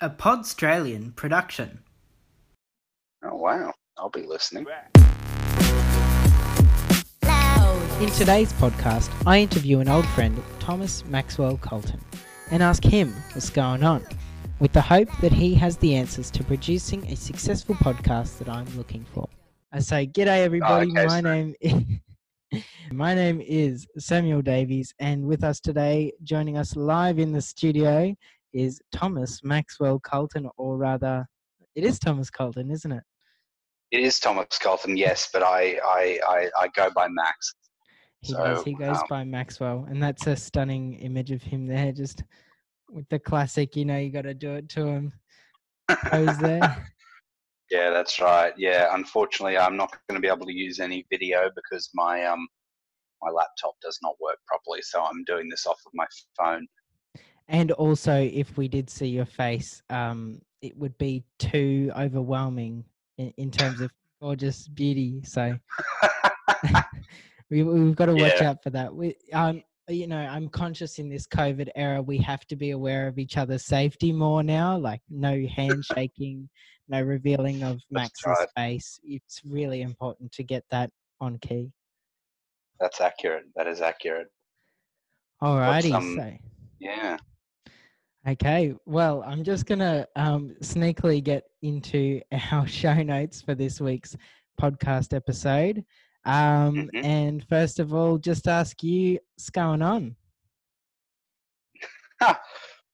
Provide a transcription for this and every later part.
a Podstralian production. Oh wow, I'll be listening. In today's podcast, I interview an old friend, Thomas Maxwell Coultan, and ask him what's going on, with the hope that he has the answers to producing a successful podcast that I'm looking for. I say, G'day everybody, okay, my sorry. name is my name is Samuel Davies, and with us today, joining us live in the studio, is Thomas Maxwell Coultan, or rather, it is Thomas Coultan, isn't it? It is Thomas Coultan, yes, but I I, I, I go by Max. He So, does. He goes um, by Maxwell, and that's a stunning image of him there, just with the classic. You know, you got to do it to him. Pose there. yeah, that's right. Yeah, unfortunately, I'm not going to be able to use any video because my um my laptop does not work properly. So I'm doing this off of my phone. And also, if we did see your face, um, it would be too overwhelming in, in terms of gorgeous beauty. So we, we've got to watch Yeah. out for that. We, um, you know, I'm conscious in this COVID era, we have to be aware of each other's safety more now. Like no handshaking, no revealing of Max's right. face. It's really important to get that on key. That's accurate. That is accurate. Alrighty, um, so Yeah. Okay. Well, I'm just gonna um, sneakily get into our show notes for this week's podcast episode. Um, Mhm. And first of all, just ask you what's going on.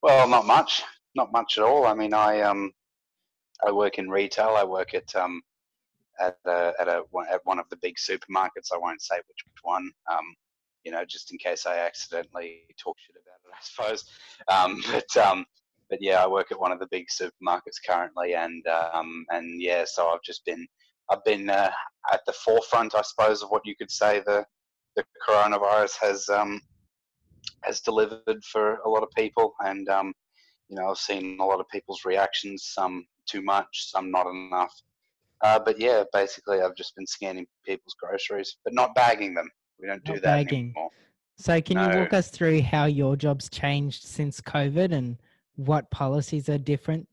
Well, not much. Not much at all. I mean, I um I work in retail. I work at um at a, at a one- at one of the big supermarkets. I won't say which one. Um, you know, just in case I accidentally talk shit about it, I suppose. Um, but um, but yeah, I work at one of the big supermarkets currently, and um, and yeah, so I've just been I've been uh, at the forefront, I suppose, of what you could say the the coronavirus has um has delivered for a lot of people, and um, you know, I've seen a lot of people's reactions. Some too much, some not enough. Uh, but yeah, basically, I've just been scanning people's groceries, but not bagging them. We don't do that bagging. anymore. So, can you walk us through how your job's changed since COVID and what policies are different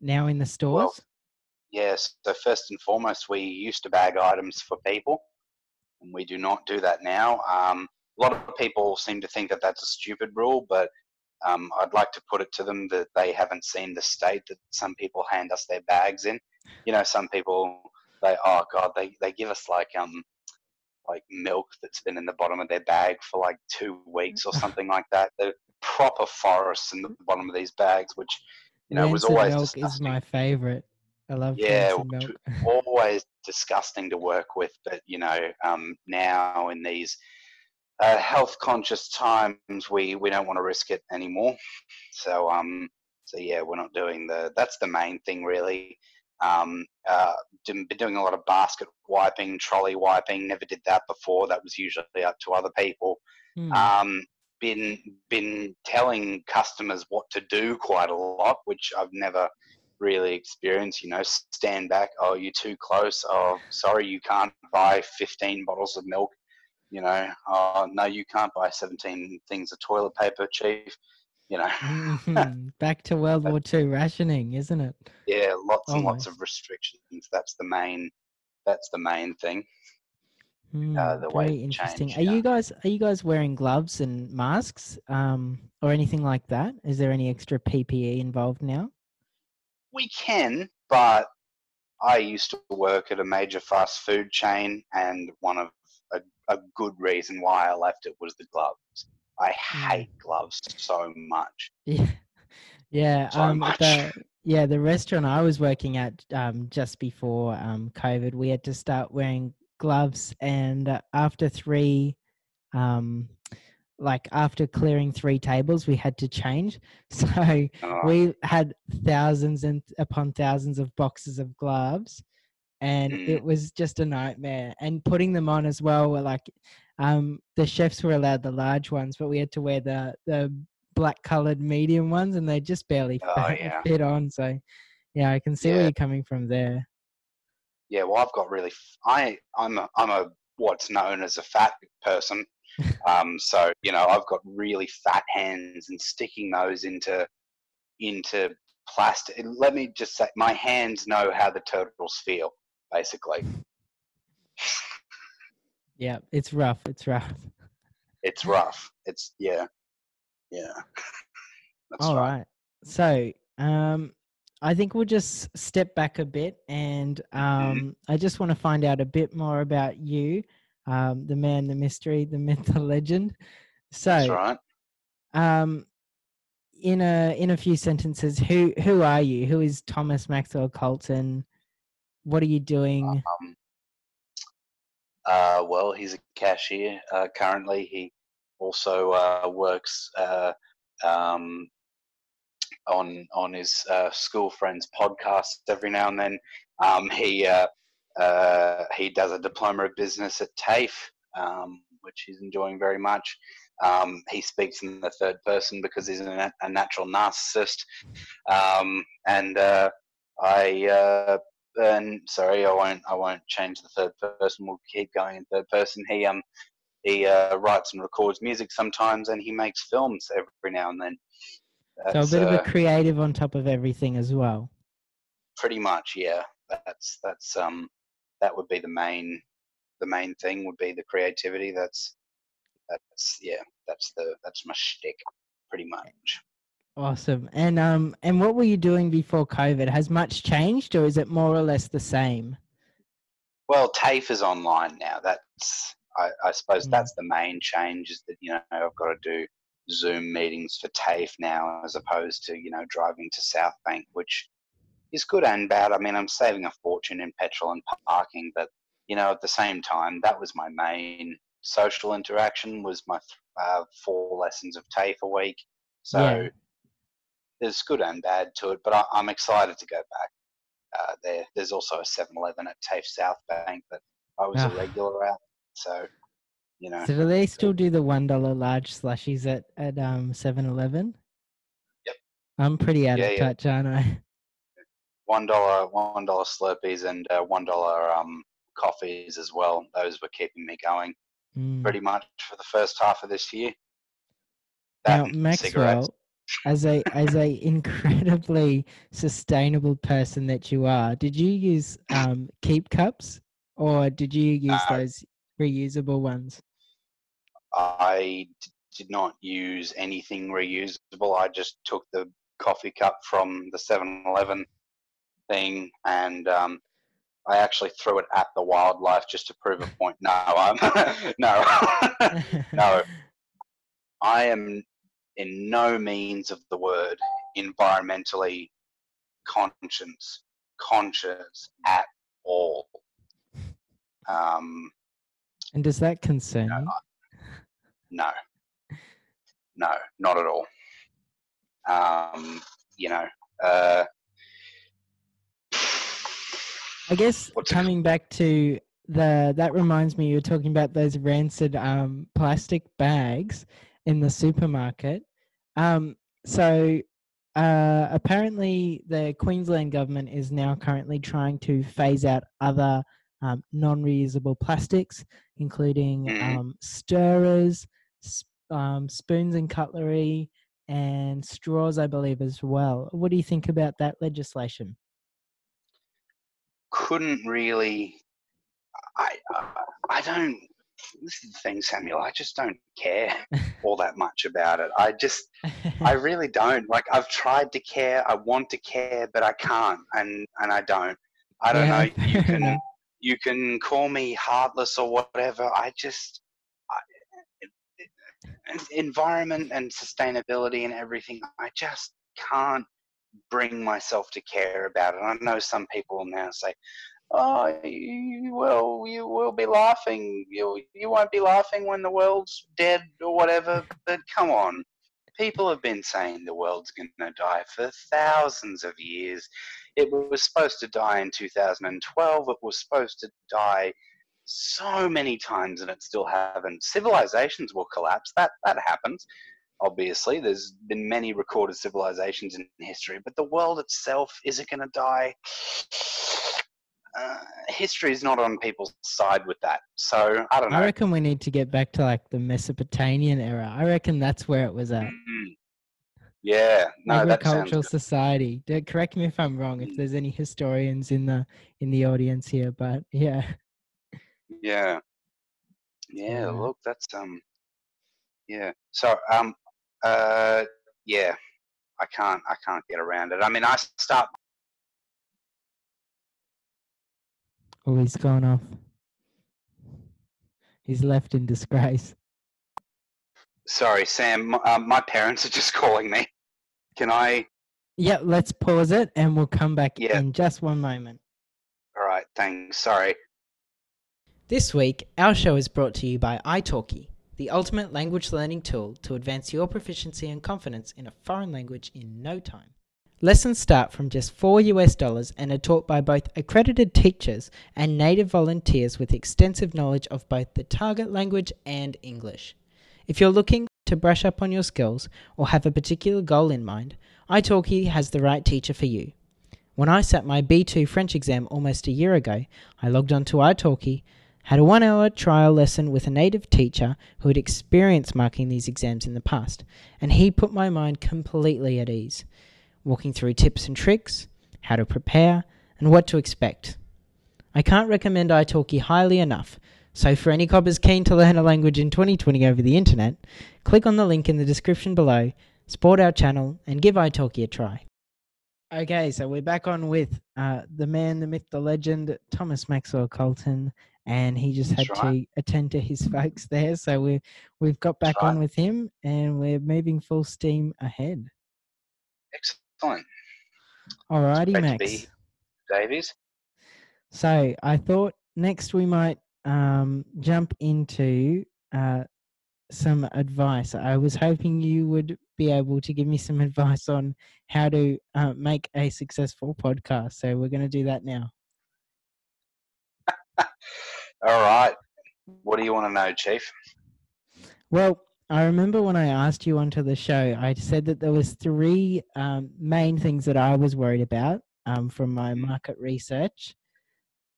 now in the stores? Yes. So first and foremost, we used to bag items for people, and we do not do that now. Um, a lot of people seem to think that that's a stupid rule, but um, I'd like to put it to them that they haven't seen the state that some people hand us their bags in. You know, some people they oh god they, they give us like um like milk that's been in the bottom of their bag for like two weeks or something like that. The proper forests in the bottom of these bags, which you know was Rancid always milk is my favorite. I love Yeah, which milk. always disgusting to work with, but you know, um, now in these uh, health conscious times, we, we don't want to risk it anymore. So um, so yeah, we're not doing the. That's the main thing, really. Um, uh, been doing a lot of basket wiping, trolley wiping. Never did that before. That was usually up to other people. Hmm. Um, been been telling customers what to do quite a lot, which I've never really experienced. You know, stand back. Oh, you're too close. Oh, sorry, you can't buy 15 bottles of milk. You know, oh no, you can't buy 17 things of toilet paper, chief. You know, Mhm. Back to World War II rationing, isn't it? yeah, lots and lots of restrictions. That's the main. That's the main thing. Hmm, uh, the way very interesting. changed, Are yeah. you guys are you guys wearing gloves and masks, um, or anything like that? Is there any extra PPE involved now? We can, but I used to work at a major fast food chain, and one of a, a good reason why I left it was the gloves. I Mm. hate gloves so much. Yeah, yeah. So um, much. the yeah the restaurant I was working at um, just before um, COVID, we had to start wearing gloves, and uh, after three, um, like after clearing three tables, we had to change. So Uh, we had thousands and upon thousands of boxes of gloves and Mm. it was just a nightmare and putting them on as well were like um the chefs were allowed the large ones but we had to wear the the black colored medium ones and they just barely Oh, fit, yeah. fit on so yeah i can see where you're coming from there yeah, well, I've got really. f- I I'm a, I'm a what's known as a fat person. um, so you know, I've got really fat hands, and sticking those into into plastic. Let me just say, my hands know how the turtles feel. Basically, Yeah, it's rough. It's rough. it's rough. It's yeah, yeah. That's All right. right. So, um, I think we'll just step back a bit, and Mm-hmm. um, I just want to find out a bit more about you, um, the man, the mystery, the myth, the legend. That's So, right. um, in a in a few sentences, who who are you? Who is Thomas Maxwell Coultan? What are you doing? Um, uh, well, he's a cashier uh, currently. He also uh, works uh, um, on on his uh, school friends' podcasts every now and then. Um, he uh, he does a diploma of business at TAFE, um, which he's enjoying very much. Um, he speaks in the third person because he's a, natural narcissist. Um, and I and sorry, I won't I won't change the third person. We'll keep going in third person. He um he uh, writes and records music sometimes, and he makes films every now and then. so a That's, bit of uh, a creative on top of everything as well. pretty much yeah that's that's um that would be the main the main thing would be the creativity that's that's yeah that's the that's my shtick pretty much Awesome. And um, and what were you doing before COVID? Has much changed, or is it more or less the same? well tafe is online now that's i, I suppose Mm. that's the main change is that you know i've got to do zoom meetings for tafe now as opposed to you know driving to south bank which is good and bad i mean i'm saving a fortune in petrol and parking but you know at the same time that was my main social interaction was my uh, four lessons of tafe a week so Yeah. There's good and bad to it but I, i'm excited to go back uh, there there's also a 7-eleven at tafe south bank that i was Ah. a regular at so you know So do they still do the one dollar large slushies at at um, Eleven? Yep. I'm pretty out Yeah, of yeah. touch, aren't I? one dollar one dollar slurpees and uh, one dollar um coffees as well those were keeping me going Mm. pretty much for the first half of this year Now, That and cigarettes. As a as a incredibly sustainable person that you are, did you use um keep cups or did you use No. those reusable ones? I d- did not use anything reusable. I just took the coffee cup from the 7-Eleven thing and um, I actually threw it at the wildlife just to prove a point. No, I'm no, no. I am in no means of the word environmentally conscious, conscious at all. Um, And does that concern you? No. No, not at all. Um, you know, uh, I guess coming back to the that reminds me you were talking about those rancid um plastic bags in the supermarket. Um so uh apparently the Queensland government is now currently trying to phase out other um, non-reusable plastics including Mhm. um, stirrers, sp- um, spoons and cutlery and straws I believe as well. What do you think about that legislation? couldn't really. I, I I don't. This is the thing, Samuel. I just don't care all that much about it. I just, I really don't. Like I've tried to care. I want to care, but I can't, and and I don't. I don't Yeah, know. You can you can call me heartless or whatever. I just. I, environment and sustainability and everything. I just can't bring myself to care about it. I know some people now say, "Oh, you will, you will be laughing. You you won't be laughing when the world's dead or whatever." But come on, people have been saying the world's going to die for thousands of years. It was supposed to die in 2012. It was supposed to die so many times, and it still haven't. Civilizations will collapse. That that happens obviously there's been many recorded civilizations in history but the world itself is it going to die uh, history is not on people's side with that so i don't know I reckon we need to get back to like the Mesopotamian era. I reckon that's where it was at. Mm. Yeah, no, Agricultural. Society. Correct me if I'm wrong. If Mm. there's any historians in the in the audience here, but yeah, Yeah. Yeah, Yeah. look, that's um yeah. So um uh yeah, I can't I can't get around it. I mean, I start oh, he's gone off. He's left in disgrace. Sorry, Sam, m- um, my parents are just calling me. Can I Yeah, let's pause it and we'll come back Yeah. in just one moment. All right, thanks. Sorry. This week, our show is brought to you by italki, the ultimate language learning tool to advance your proficiency and confidence in a foreign language in no time. Lessons start from just 4 US dollars and are taught by both accredited teachers and native volunteers with extensive knowledge of both the target language and English. If you're looking to brush up on your skills or have a particular goal in mind, italki has the right teacher for you. When I sat my B2 French exam almost a year ago, I logged on onto italki had a one hour trial lesson with a native teacher who had experienced marking these exams in the past, and he put my mind completely at ease, walking through tips and tricks, how to prepare, and what to expect. I can't recommend italki highly enough, so for any cobbers keen to learn a language in 2020 over the internet, click on the link in the description below, support our channel, and give italki a try. Okay, so we're back on with uh, the man, the myth, the legend, Thomas Maxwell Coultan, and he just had That's to attend to his folks there. So we we've got back on right. with him, and we're moving full steam ahead. Excellent. Alrighty, great Max. Davies. So I thought next we might um, jump into uh, some advice. I was hoping you would be able to give me some advice on how to uh, make a successful podcast. So we're going to do that now. All right. What do you want to know, Chief? Well, I remember when I asked you onto the show, I said that there was three um, main things that I was worried about um, from my Mhm. market research.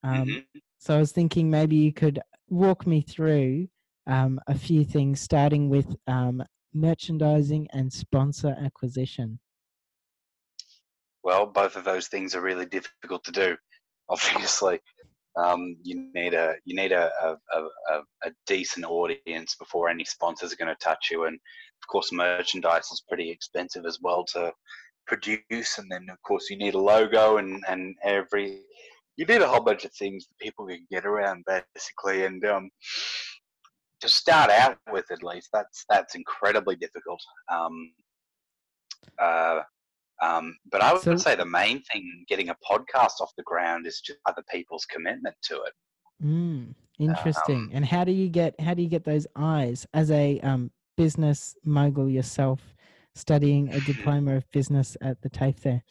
Um, Mhm. So I was thinking maybe you could walk me through um, a few things, starting with um, merchandising and sponsor acquisition. Well, both of those things are really difficult to do. Obviously, um, you need a you need a, a, a, a- decent audience before any sponsors are going to touch you, and of course, merchandise is pretty expensive as well to produce. And then, of course, you need a logo and and every you need a whole bunch of things that people can get around basically. And um, to start out with, at least, that's that's incredibly difficult. Um, uh, um, but I would So- say the main thing getting a podcast off the ground is just other people's commitment to it. Mm, interesting. Um, and how do you get how do you get those eyes as a um, business mogul yourself, studying a diploma of business at the TAFE? There,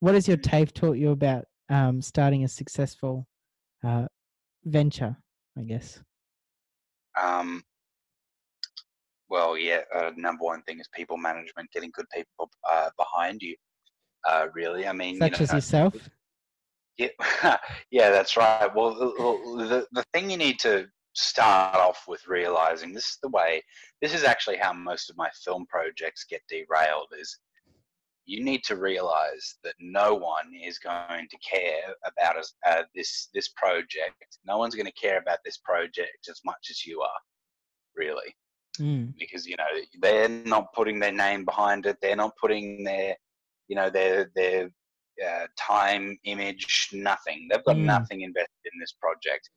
what has your TAFE taught you about um, starting a successful uh, venture? I guess. Um, well, yeah, uh, number one thing is people management, getting good people uh, behind you. Uh, really, I mean, Such you as yourself. Yeah, yeah, that's right. Well, the, the- the the thing you need to start off with realizing this is the way. This is actually how most of my film projects get derailed. Is you need to realize that no one is going to care about us, uh, this this project. No one's going to care about this project as much as you are, really Mm, because you know they're not putting their name behind it. They're not putting their, you know, their their uh, time, image, nothing. They've got Mm. nothing invested in this project.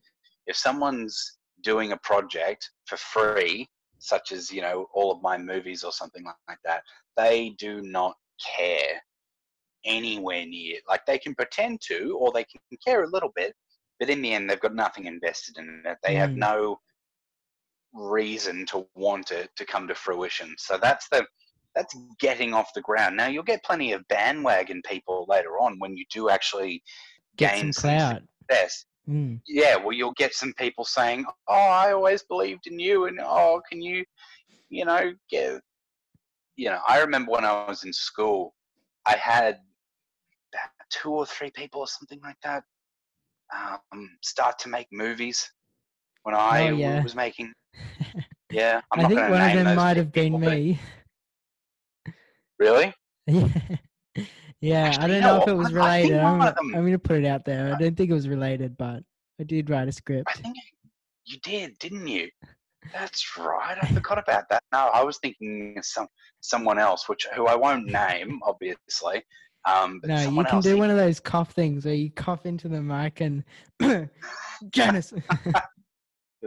If someone's doing a project for free, such as you know all of my movies or something like that, they do not care anywhere near. Like they can pretend to, or they can care a little bit, but in the end, they've got nothing invested in it. They have Mm. no reason to want it to come to fruition. So that's the that's getting off the ground. Now you'll get plenty of bandwagon people later on when you do actually get gain some clout. success. Mm, Yeah, well you'll get some people saying, "Oh, I always believed in you," and "Oh, can you, you know, get." You know, I remember when I was in school, I had about two or three people or something like that um, start to make movies when I Oh, yeah. was making. Yeah, I'm I think one of them might have been people, but- me. Really? Yeah. Yeah, I don't know know if it was related. I'm, gonna- them- I'm going to put it out there. I don't think it was related, but I did write a script. I think you did, didn't you? That's right. I forgot about that. No, I was thinking some someone else, which who I won't name, obviously. Um, but No, you can do one of those cough things where you cough into the mic and Janice.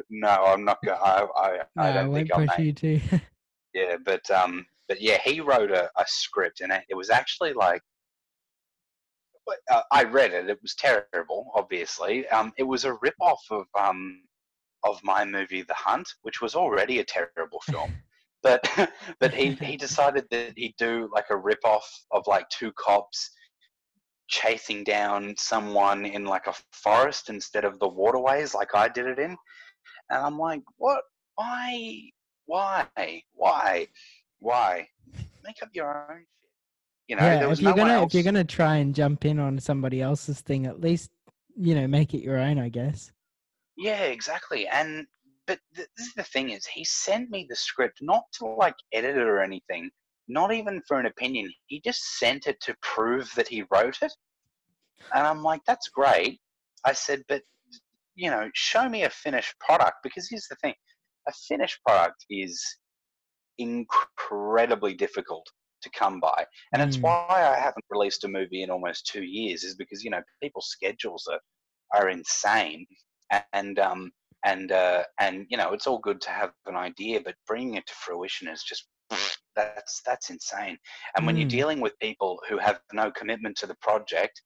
No, I'm not going. I, I, no, I I don't won't think I'll push you to. Yeah, but um, but yeah, he wrote a, a script, and it, it was actually like. Uh, I read it. It was terrible. Obviously, um, it was a rip off of um, of my movie The Hunt, which was already a terrible film. but but he he decided that he'd do like a rip off of like two cops chasing down someone in like a forest instead of the waterways like I did it in. And I'm like, what? Why? Why? Why? Why? Make up your own shit. You know, yeah, there was if you're no gonna if you're gonna try and jump in on somebody else's thing, at least you know make it your own. I guess. Yeah, exactly. And but th- this is the thing is he sent me the script not to like edit it or anything, not even for an opinion. He just sent it to prove that he wrote it. And I'm like, that's great. I said, but you know, show me a finished product because here's the thing. A finished product is incredibly difficult to come by. And it's Mm. why I haven't released a movie in almost two years, is because, you know, people's schedules are, are insane. And um and uh and you know, it's all good to have an idea, but bringing it to fruition is just that's that's insane. And when you're Mm. dealing with people who have no commitment to the project,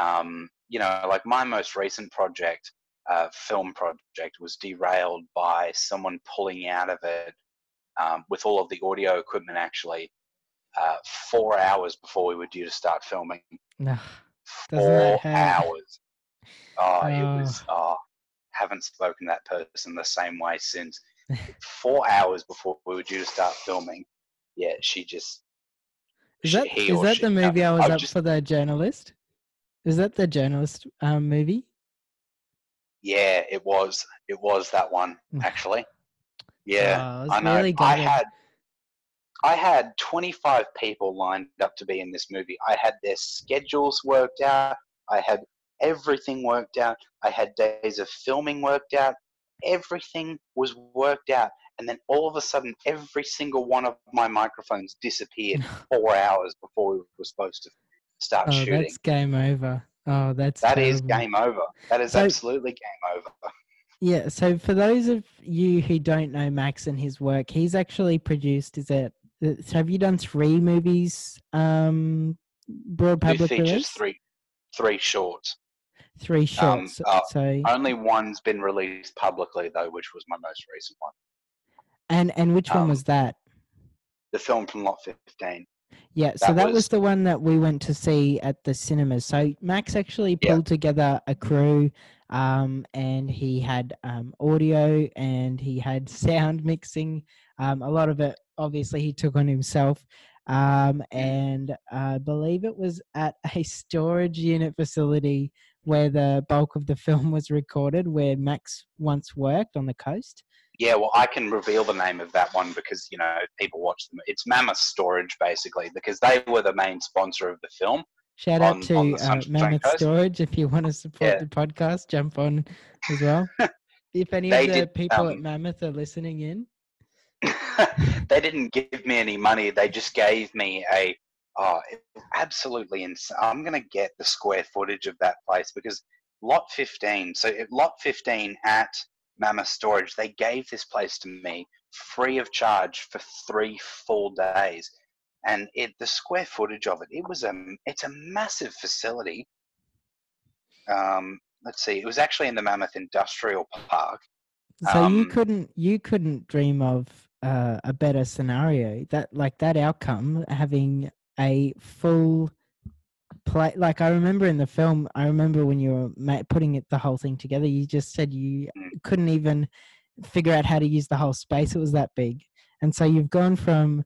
um, you know, like my most recent project, uh, film project, was derailed by someone pulling out of it um, with all of the audio equipment actually uh, four hours before we were due to start filming. No. Four hours. Oh, Oh. it was. Oh, haven't spoken to that person the same way since. Four hours before we were due to start filming. Yeah, she just. Is that is that the movie I was I've up just- for the journalist? Is that the journalist um, movie? Yeah, it was. It was that one hmm. actually. Yeah, Oh, I know. really I had. I had 25 people lined up to be in this movie. I had their schedules worked out. I had everything worked out. I had days of filming worked out. Everything was worked out. And then all of a sudden, every single one of my microphones disappeared four hours before we were supposed to start Oh, shooting. that's game over. Oh, that's That is game over. That is So- absolutely game over. Yeah, so for those of you who don't know Max and his work, he's actually produced. Is it? uh, So have you done three movies? Um, broad Two public features, release. three, three shorts. Three Um, shorts. uh, so Only one's been released publicly though, which was my most recent one. and and which one um, was that? The film from Lot 15. Yeah, so that was, was- the one that we went to see at the cinemas. So Max actually Yeah. pulled together a crew, um, and he had um, audio and he had sound mixing. Um, a lot of it, obviously, he took on himself. Um, and I believe it was at a storage unit facility where the bulk of the film was recorded, where Max once worked on the coast. Yeah, well, I can reveal the name of that one because you know people watch them. It's Mammoth Storage, basically, because they were the main sponsor of the film. Shout out to uh, Mammoth Coast. Storage if you want to support Yeah. the podcast, jump on as well. if any of the did, people at um, Mammoth are listening in, they didn't give me any money. They just gave me a oh, absolutely insane. I'm gonna get the square footage of that place because Lot 15. So at Lot 15 at Mammoth Storage, they gave this place to me free of charge for three full days, and it the square footage of it. It was a it's a massive facility. Um, let's see. It was actually in the Mammoth Industrial Park. so you um, couldn't you couldn't dream of uh, a better scenario that like that outcome having a full play like i remember in the film i remember when you were putting it the whole thing together you just said you Mm. couldn't even figure out how to use the whole space it was that big and so you've gone from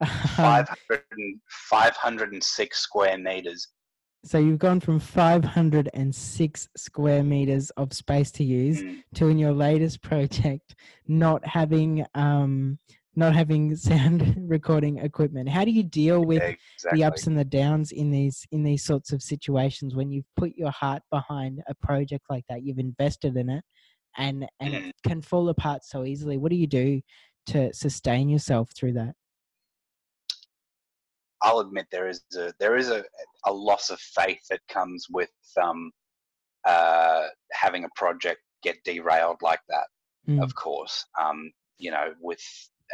500 506 square meters. So you've gone from 506 square meters of space to use Mm. to in your latest project not having um not having sound recording equipment. How do you deal with Yeah, exactly. the ups and the downs in these in these sorts of situations when you've put your heart behind a project like that you've invested in it and and Mm. it can fall apart so easily what do you do to sustain yourself through that I'll admit there is a there is a, a loss of faith that comes with um, uh, having a project get derailed like that. Mm. Of course, um, you know, with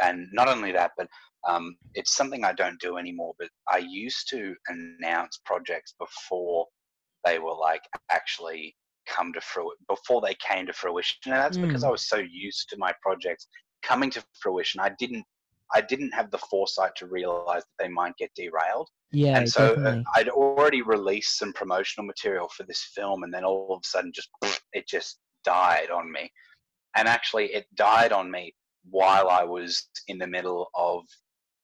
and not only that, but um, it's something I don't do anymore. But I used to announce projects before they were like actually come to fruition, before they came to fruition, and that's because Mm. I was so used to my projects coming to fruition. I didn't I didn't have the foresight to realize that they might get derailed. yeah and so uh, definitely I'd already released some promotional material for this film, and then all of a sudden, just it just died on me. And actually, it died on me while I was in the middle of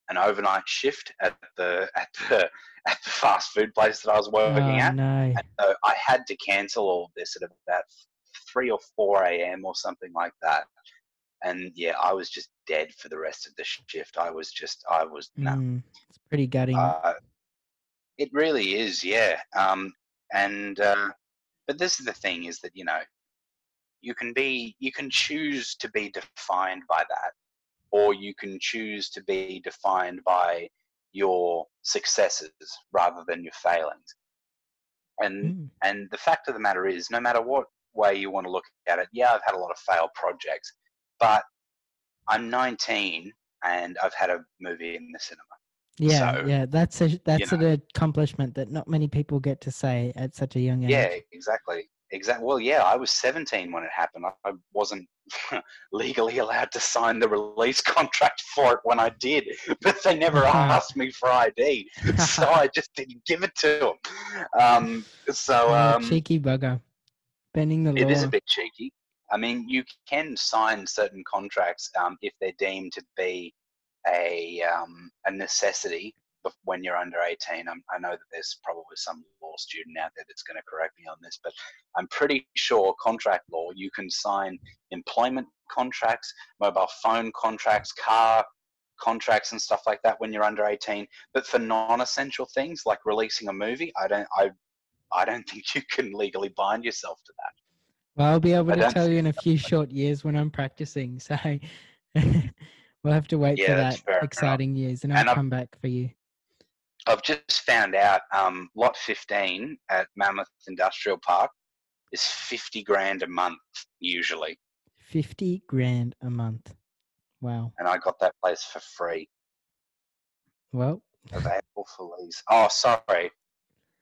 an overnight shift at the at the at the fast food place that I was working oh, at. no And so I had to cancel all of this at about three or four a.m. or something like that. And yeah, I was just dead for the rest of the shift. I was just, I was no. Mm, it's pretty gutting Uh, it really is, yeah. Um, and uh, but this is the thing: is that you know, you can be, you can choose to be defined by that, or you can choose to be defined by your successes rather than your failings. And Mm. and the fact of the matter is, no matter what way you want to look at it, yeah, I've had a lot of failed projects, but I'm 19 and I've had a movie in the cinema. yeah so, yeah that's a that's know. an accomplishment that not many people get to say at such a young age Yeah, exactly. Exactly. Well, yeah, I was 17 when it happened. I, I wasn't legally allowed to sign the release contract for it when I did, but they never asked me for ID, so I just didn't give it to them. Um, so um, cheeky bugger bending the law it is a bit cheeky. I mean, you can sign certain contracts um, if they're deemed to be a um, a necessity when you're under 18. I'm, I know that there's probably some law student out there that's going to correct me on this, but I'm pretty sure contract law you can sign employment contracts, mobile phone contracts, car contracts, and stuff like that when you're under 18. But for non-essential things like releasing a movie, I don't I I don't think you can legally bind yourself to that. Well, I'll be able I to tell you in a few short years when I'm practicing. So we'll have to wait Yeah, for that fair enough. exciting years, and I'll I've- come back for you. I've just found out um, lot 15 at Mammoth Industrial Park is 50 grand a month usually. Fifty grand a month. Wow. And I got that place for free. Well, Available for lease. Oh, sorry.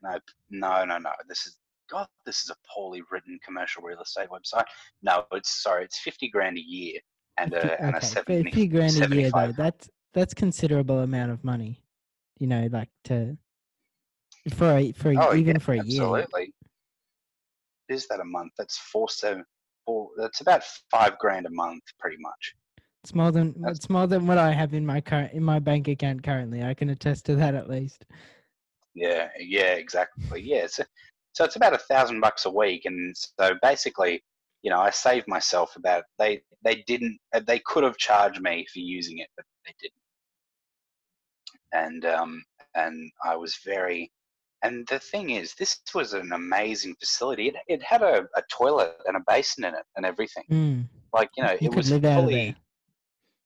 No, no, no, no. This is, God, this is a poorly written commercial real estate website. No, it's, sorry, it's 50 grand a year and a, and a okay, 70, fifty grand a year though. That's that's considerable amount of money. You know, like to for a for a, Oh, even yeah, for a year. absolutely. Is that a month? That's four seven four. That's about five grand a month, pretty much. It's more than That's- it's more than what I have in my current in my bank account currently. I can attest to that at least. Yeah, yeah, exactly. Yeah, so, so it's about a thousand bucks a week, and so basically, you know, I saved myself about they they didn't they could have charged me for using it, but they didn't. And um and I was very, and the thing is, this was an amazing facility. It it had a, a toilet and a basin in it and everything. Mm. Like you know, You it was live out of fully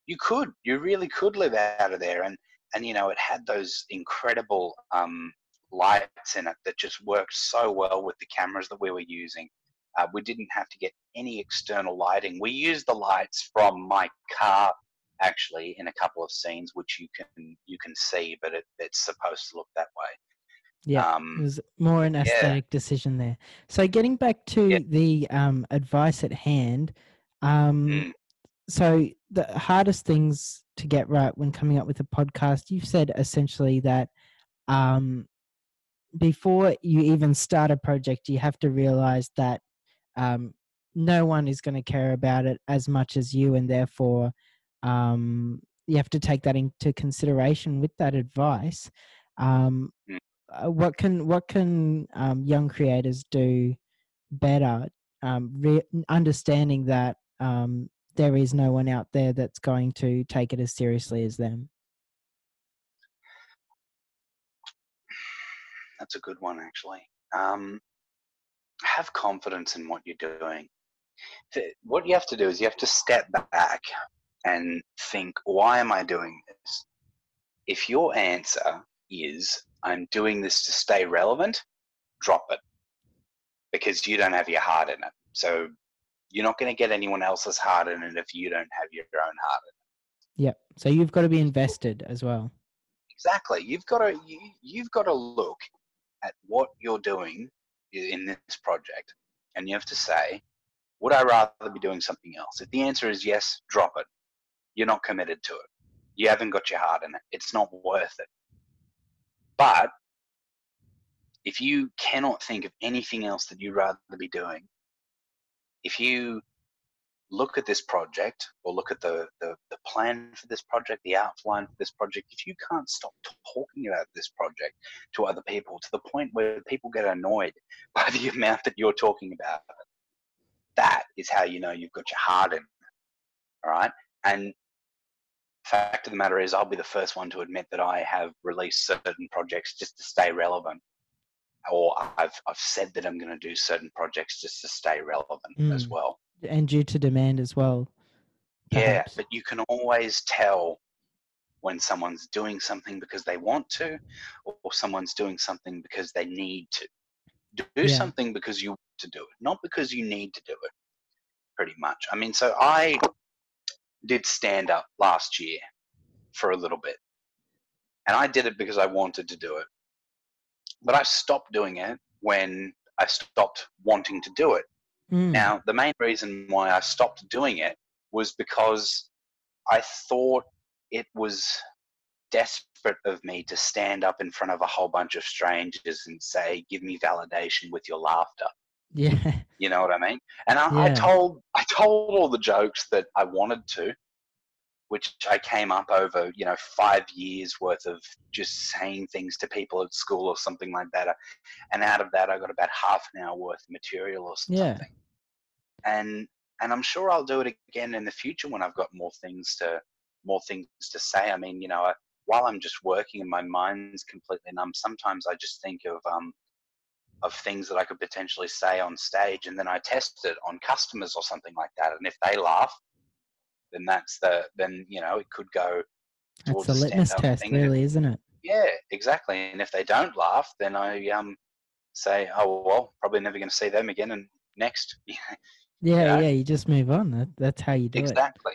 you could you really could live out of there and and you know it had those incredible um, lights in it that just worked so well with the cameras that we were using uh, we didn't have to get any external lighting we used the lights from my car actually in a couple of scenes which you can you can see but it, it's supposed to look that way Yeah. It um, was more an aesthetic decision there. So getting back to Yeah. the um, advice at hand, um, Mm. so the hardest things to get right when coming up with a podcast, you've said essentially that um, before you even start a project, you have to realize that um, no one is going to care about it as much as you, and therefore um, you have to take that into consideration with that advice. Um, Mm. uh, what can what can um, young creators do better, um, re- understanding that um, there is no one out there that's going to take it as seriously as them? That's a good one, actually. Um, have confidence in what you're doing. What you have to do is you have to step back and think, why am I doing this? If your answer is, I'm doing this to stay relevant, drop it because you don't have your heart in it. So you're not going to get anyone else's heart in it if you don't have your own heart in it. Yep. So you've got to be invested as well. Exactly. You've got to you, you've got to look at what you're doing in this project, and you have to say, would I rather be doing something else? If the answer is yes, drop it. You're not committed to it. You haven't got your heart in it. It's not worth it. But if you cannot think of anything else that you'd rather be doing, if you look at this project or look at the, the, the plan for this project, the outline for this project, if you can't stop talking about this project to other people to the point where people get annoyed by the amount that you're talking about that is how you know you've got your heart in. it, All right. And fact of the matter is, I'll be the first one to admit that I have released certain projects just to stay relevant. Or I've, I've said that I'm going to do certain projects just to stay relevant as Mm. well. And due to demand as well. Yeah, but you can always tell when someone's doing something because they want to, or or someone's doing something because they need to. Do Yeah. something because you want to do it, not because you need to do it. Pretty much. I mean, so I did stand up last year for a little bit, and I did it because I wanted to do it. But I stopped doing it when I stopped wanting to do it. Mm. Now, the main reason why I stopped doing it was because I thought it was desperate of me to stand up in front of a whole bunch of strangers and say, "Give me validation with your laughter." Yeah. You know what I mean? And I, I told I told all the jokes that I wanted to, which I came up over you know five years worth of just saying things to people at school or something like that. And out of that, I got about half an hour worth of material or something. Yeah. And and I'm sure I'll do it again in the future when I've got more things to more things to say. I mean, you know, I, while I'm just working and my mind's completely numb, sometimes I just think of um, of things that I could potentially say on stage, and then I test it on customers or something like that. And if they laugh, then that's the then you know it could go. That's towards the litmus test, thing, really, isn't it? Yeah, exactly. And if they don't laugh, then I um say, oh well, probably never going to see them again, and next. Yeah, know? yeah. You just move on. That, that's how you do it. exactly.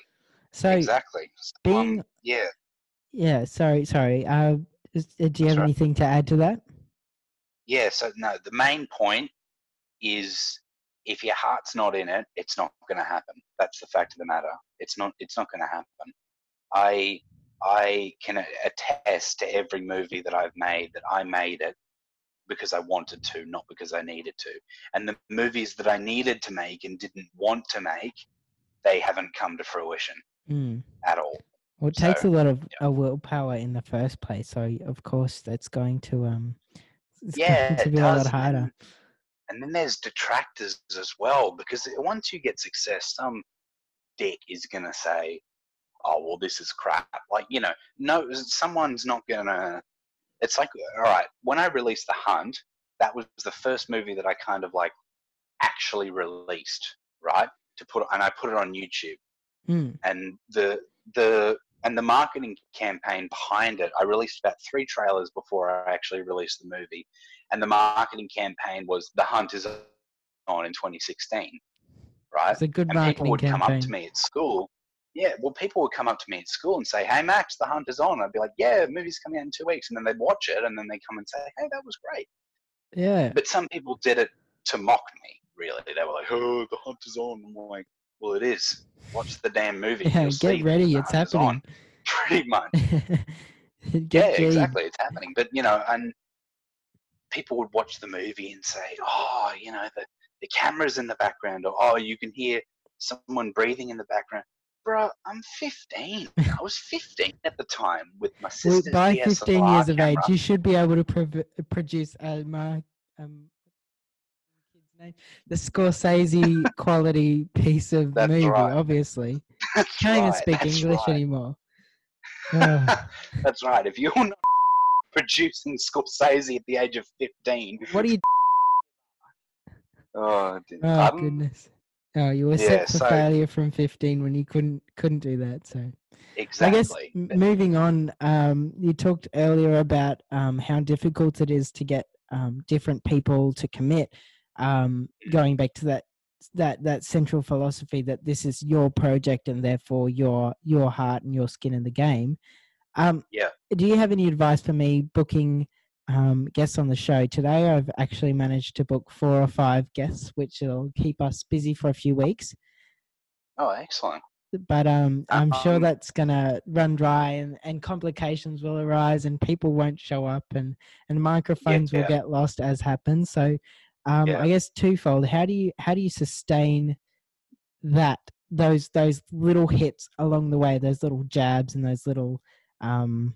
So exactly. So, being um, yeah. yeah. Sorry, sorry. Uh, is, uh, do you That's have right. anything to add to that? Yeah, so no, the main point is if your heart's not in it, it's not going to happen. That's the fact of the matter. It's not. It's not going to happen. I I can attest to every movie that I've made that I made it because I wanted to, not because I needed to. And the movies that I needed to make and didn't want to make, they haven't come to fruition Mm. at all. Well, it takes a lot of uh, willpower in the first place. So of course that's going to um. It's yeah, going to it be a lot does. and harder. then- And then there's detractors as well, because once you get success, some dick is gonna say, "Oh, well, this is crap." Like you know, no, someone's not gonna. It's like, all right, when I released The Hunt, that was the first movie that I kind of like actually released, right? To put and I put it on YouTube Mm. and the the and the marketing campaign behind it i released about three trailers before i actually released the movie and the marketing campaign was the hunt is on in 2016 right? It's a good and people marketing would come up to me at school yeah well people would come up to me at school and say hey max the hunt is on i'd be like yeah the movie's coming out in two weeks and then they'd watch it and then they'd come and say hey that was great. Yeah. but some people did it to mock me really. They were like oh the hunt is on i'm like well it is watch the damn movie Yeah. You'll Get ready. It's is on happening. pretty much. Yeah, ready. exactly. It's happening. But you know, and people would watch the movie and say, "Oh, you know, the the camera's in the background," or "Oh, you can hear someone breathing in the background." Bro, I'm 15. I was 15 at the time with my Well, by DSLR 15 years of age, you should be able to prov- produce a um, the Scorsese quality piece of That's movie, right. obviously. That's Can't even speak that's English right. anymore. That's right. If you're not producing Scorsese at the age of 15, what are you? oh, Oh pardon? goodness. Oh, you were Yeah, set for so- failure from 15 when you couldn't couldn't do that. So exactly. I guess m- moving on, um, you talked earlier about um, how difficult it is to get um, different people to commit. Um, going back to that that that central philosophy that this is your project and therefore your your heart and your skin in the game. Um, Yeah. Do you have any advice for me booking um, guests on the show today? I've actually managed to book four or five guests, which will keep us busy for a few weeks oh, excellent. but um, I'm sure Um, that's gonna run dry and, and complications will arise and people won't show up and, and microphones will yeah. get lost as happens. So um, Yeah. I guess twofold. How do you how do you sustain that those those little hits along the way, those little jabs and those little um,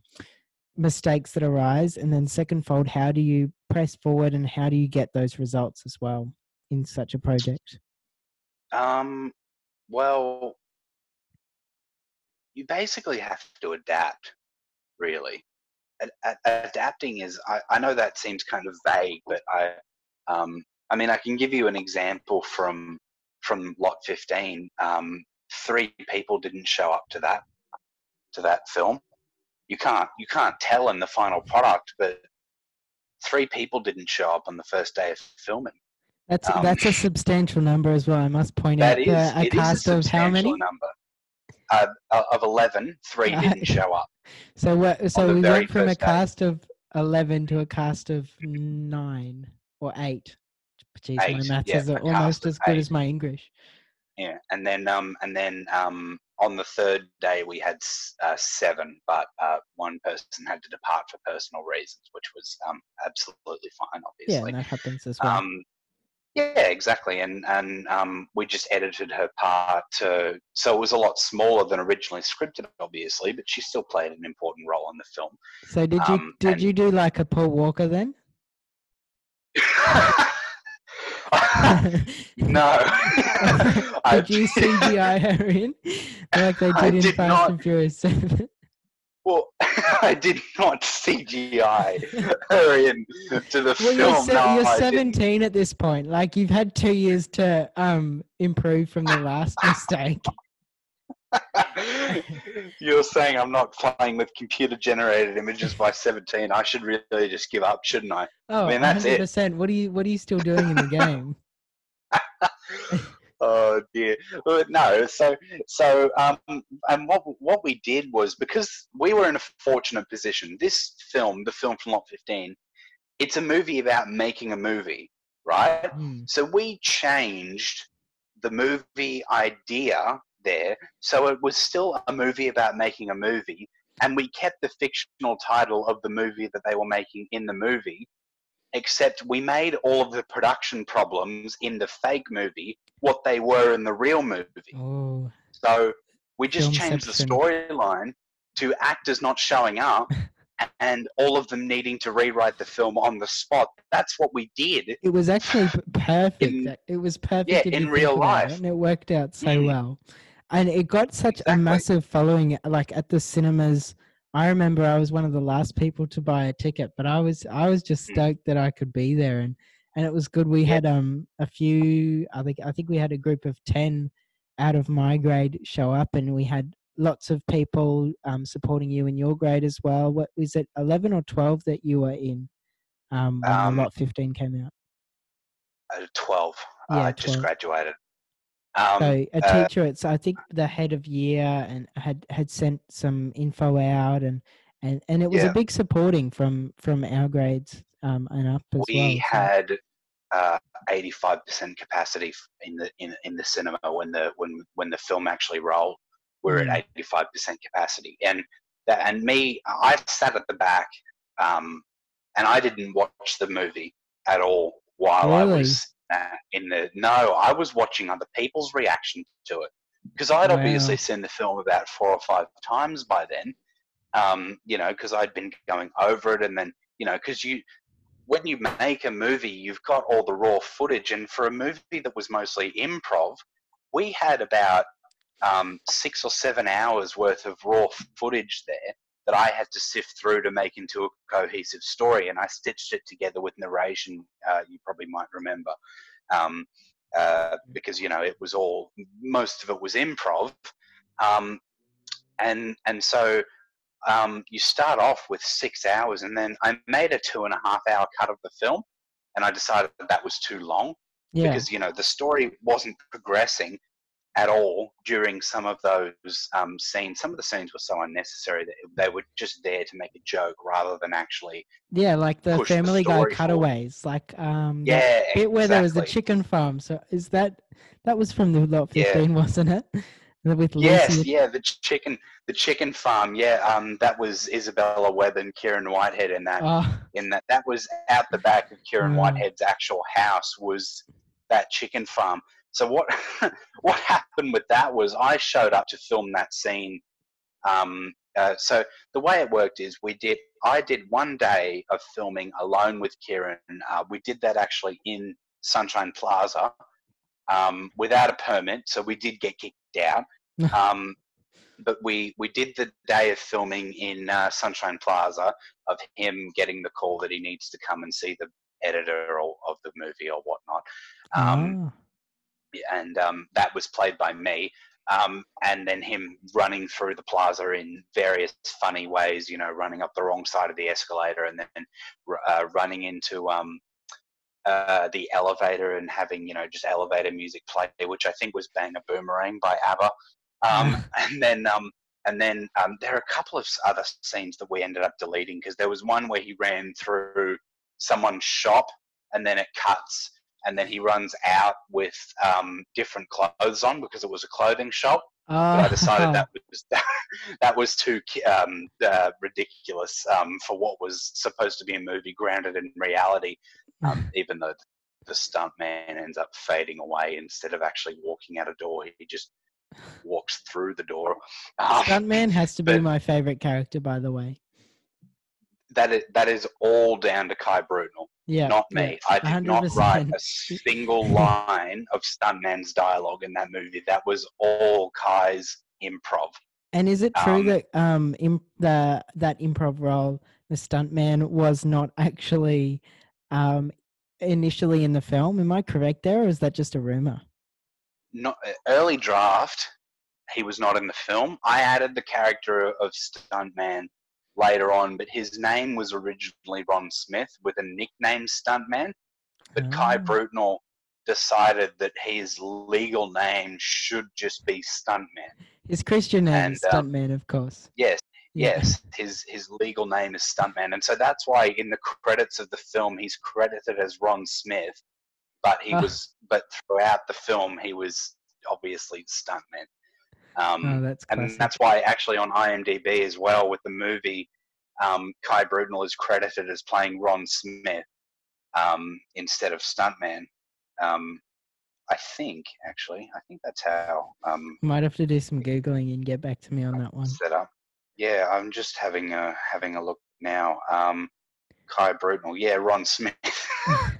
mistakes that arise, and then secondfold, how do you press forward and how do you get those results as well in such a project? Um, well, you basically have to adapt, really. Ad- ad- adapting is, I, I know that seems kind of vague, but I, um, I mean, I can give you an example from from Lot 15. Um, three people didn't show up to that to that film. You can't you can't tell in the final product, but three people didn't show up on the first day of filming. That's Um, that's a substantial number as well. I must point out is, the, a cast a of how many? number. Uh, of 11, three Uh, didn't show up. So what? So we went from a first day. cast of eleven to a cast of nine or eight. Jeez, my Eight, maths yeah, is almost as good eight. as my English. Yeah, and then um, and then um, on the third day we had uh, seven, but uh, one person had to depart for personal reasons, which was um, absolutely fine, Yeah, obviously. and that happens as well. Um, yeah, exactly, and and um, we just edited her part to so it was a lot smaller than originally scripted, obviously, but she still played an important role in the film. so did you um, did you do like a Paul Walker then? No, did you CGI her in like they I did in did Fast not. and Furious Seven? Well, I did not CGI her in to the Well, you're, film. se- no, you're 17 at this point. Like you've had two years to um improve from the last mistake. You're saying I'm not playing with computer generated images by 17. I should really just give up, shouldn't I? Oh, I mean, that's it. 100%. What are you What are you still doing in the game? oh dear. No, so so um, and what what we did was because we were in a fortunate position. This film, the film from Lot 15, it's a movie about making a movie, right? Hmm. So we changed the movie idea there. So it was still a movie about making a movie, and we kept the fictional title of the movie that they were making in the movie, except we made all of the production problems in the fake movie what they were in the real movie. Oh, So we just changed the storyline to actors not showing up. And all of them needing to rewrite the film on the spot. That's what we did. it was actually perfect. In- it was perfect. yeah, in real life. and it worked out so Mm. well. And it got such a massive following. Like at the cinemas, I remember I was one of the last people to buy a ticket, but I was I was just Mm. stoked that I could be there, and and it was good. We Yeah. had um a few. I think I think we had a group of ten out of my grade show up, and we had lots of people um, supporting you in your grade as well. What was it, eleven or twelve that you were in um, when Um, lot fifteen came out? Uh, 12. Uh, Yeah, I just graduated. Um, so a uh, teacher, it's I think the head of year and had had sent some info out, and and and it was a big supporting from from our grades um, and up as we well. so- had uh, 85% capacity in the in, in the cinema when the when when the film actually rolled. We were at 85% capacity, and that and me, I sat at the back, um, and I didn't watch the movie at all while I was uh, in the. No, I was watching other people's reaction to it because I'd obviously seen the film about four or five times by then. Um, you know, because I'd been going over it, and then you know, because you when you make a movie, you've got all the raw footage, and for a movie that was mostly improv, we had about um, six or seven hours worth of raw footage there that I had to sift through to make into a cohesive story, and I stitched it together with narration. Uh, you probably might remember, um, uh, because you know it was all most of it was improv, um, and and so um, you start off with six hours, and then I made a two and a half hour cut of the film, and I decided that, that was too long yeah. because you know the story wasn't progressing at all during some of those um, scenes. Some of the scenes were so unnecessary that they were just there to make a joke rather than actually. Yeah, like the Family the Guy cutaways, forward. like um, yeah, bit where there was the chicken farm. So is that that was from the lot fifteen, yeah. wasn't it? With yes, yeah, the chicken, the chicken farm. Yeah, um, that was Isabella Webb and Kieran Whitehead in that. Oh. In that, that was out the back of Kieran oh. Whitehead's actual house. Was that chicken farm? So what what happened with that was I showed up to film that scene. Um, uh, so the way it worked is we did I did one day of filming alone with Kieran. Uh, we did that actually in Sunshine Plaza um, without a permit, so we did get kicked out. um, but we we did the day of filming in uh, Sunshine Plaza of him getting the call that he needs to come and see the editor or, of the movie or whatnot. Um, oh and um, that was played by me. Um, and then him running through the plaza in various funny ways, you know, running up the wrong side of the escalator and then uh, running into um, uh, the elevator and having, you know, just elevator music play, which I think was Bang a Boomerang by ABBA. Um, and then, um, and then um, there are a couple of other scenes that we ended up deleting because there was one where he ran through someone's shop and then it cuts and then he runs out with um, different clothes on because it was a clothing shop. Uh, but I decided that was that, that was too um, uh, ridiculous um, for what was supposed to be a movie grounded in reality. Um, even though the stunt man ends up fading away instead of actually walking out a door, he just walks through the door. Um, stunt man has to be my favorite character, by the way. That is, that is all down to Kai Brutenell. Yeah, not me. Yeah, I did 100%. not write a single line of Stuntman's dialogue in that movie. That was all Kai's improv. And is it true um, that um imp- the that improv role, the stuntman, was not actually um initially in the film? Am I correct there, or is that just a rumor? Not early draft. He was not in the film. I added the character of stuntman later on, but his name was originally Ron Smith with a nickname Stuntman. But oh. Kai ah. Decided that his legal name should just be Stuntman. His Christian name and, is um, Stuntman, of course. Yes, yeah. yes. His his legal name is Stuntman, and so that's why in the credits of the film he's credited as Ron Smith, but he oh. was but throughout the film he was obviously Stuntman. Um, oh, that's and that's why actually on IMDb as well with the movie, um, Kai Brutenell is credited as playing Ron Smith um, instead of Stuntman. Um, I think actually, I think that's how. Um, Might have to do some googling and get back to me on that one. Set up. Yeah, I'm just having a having a look now. Um, Kai Brutenell, yeah, Ron Smith.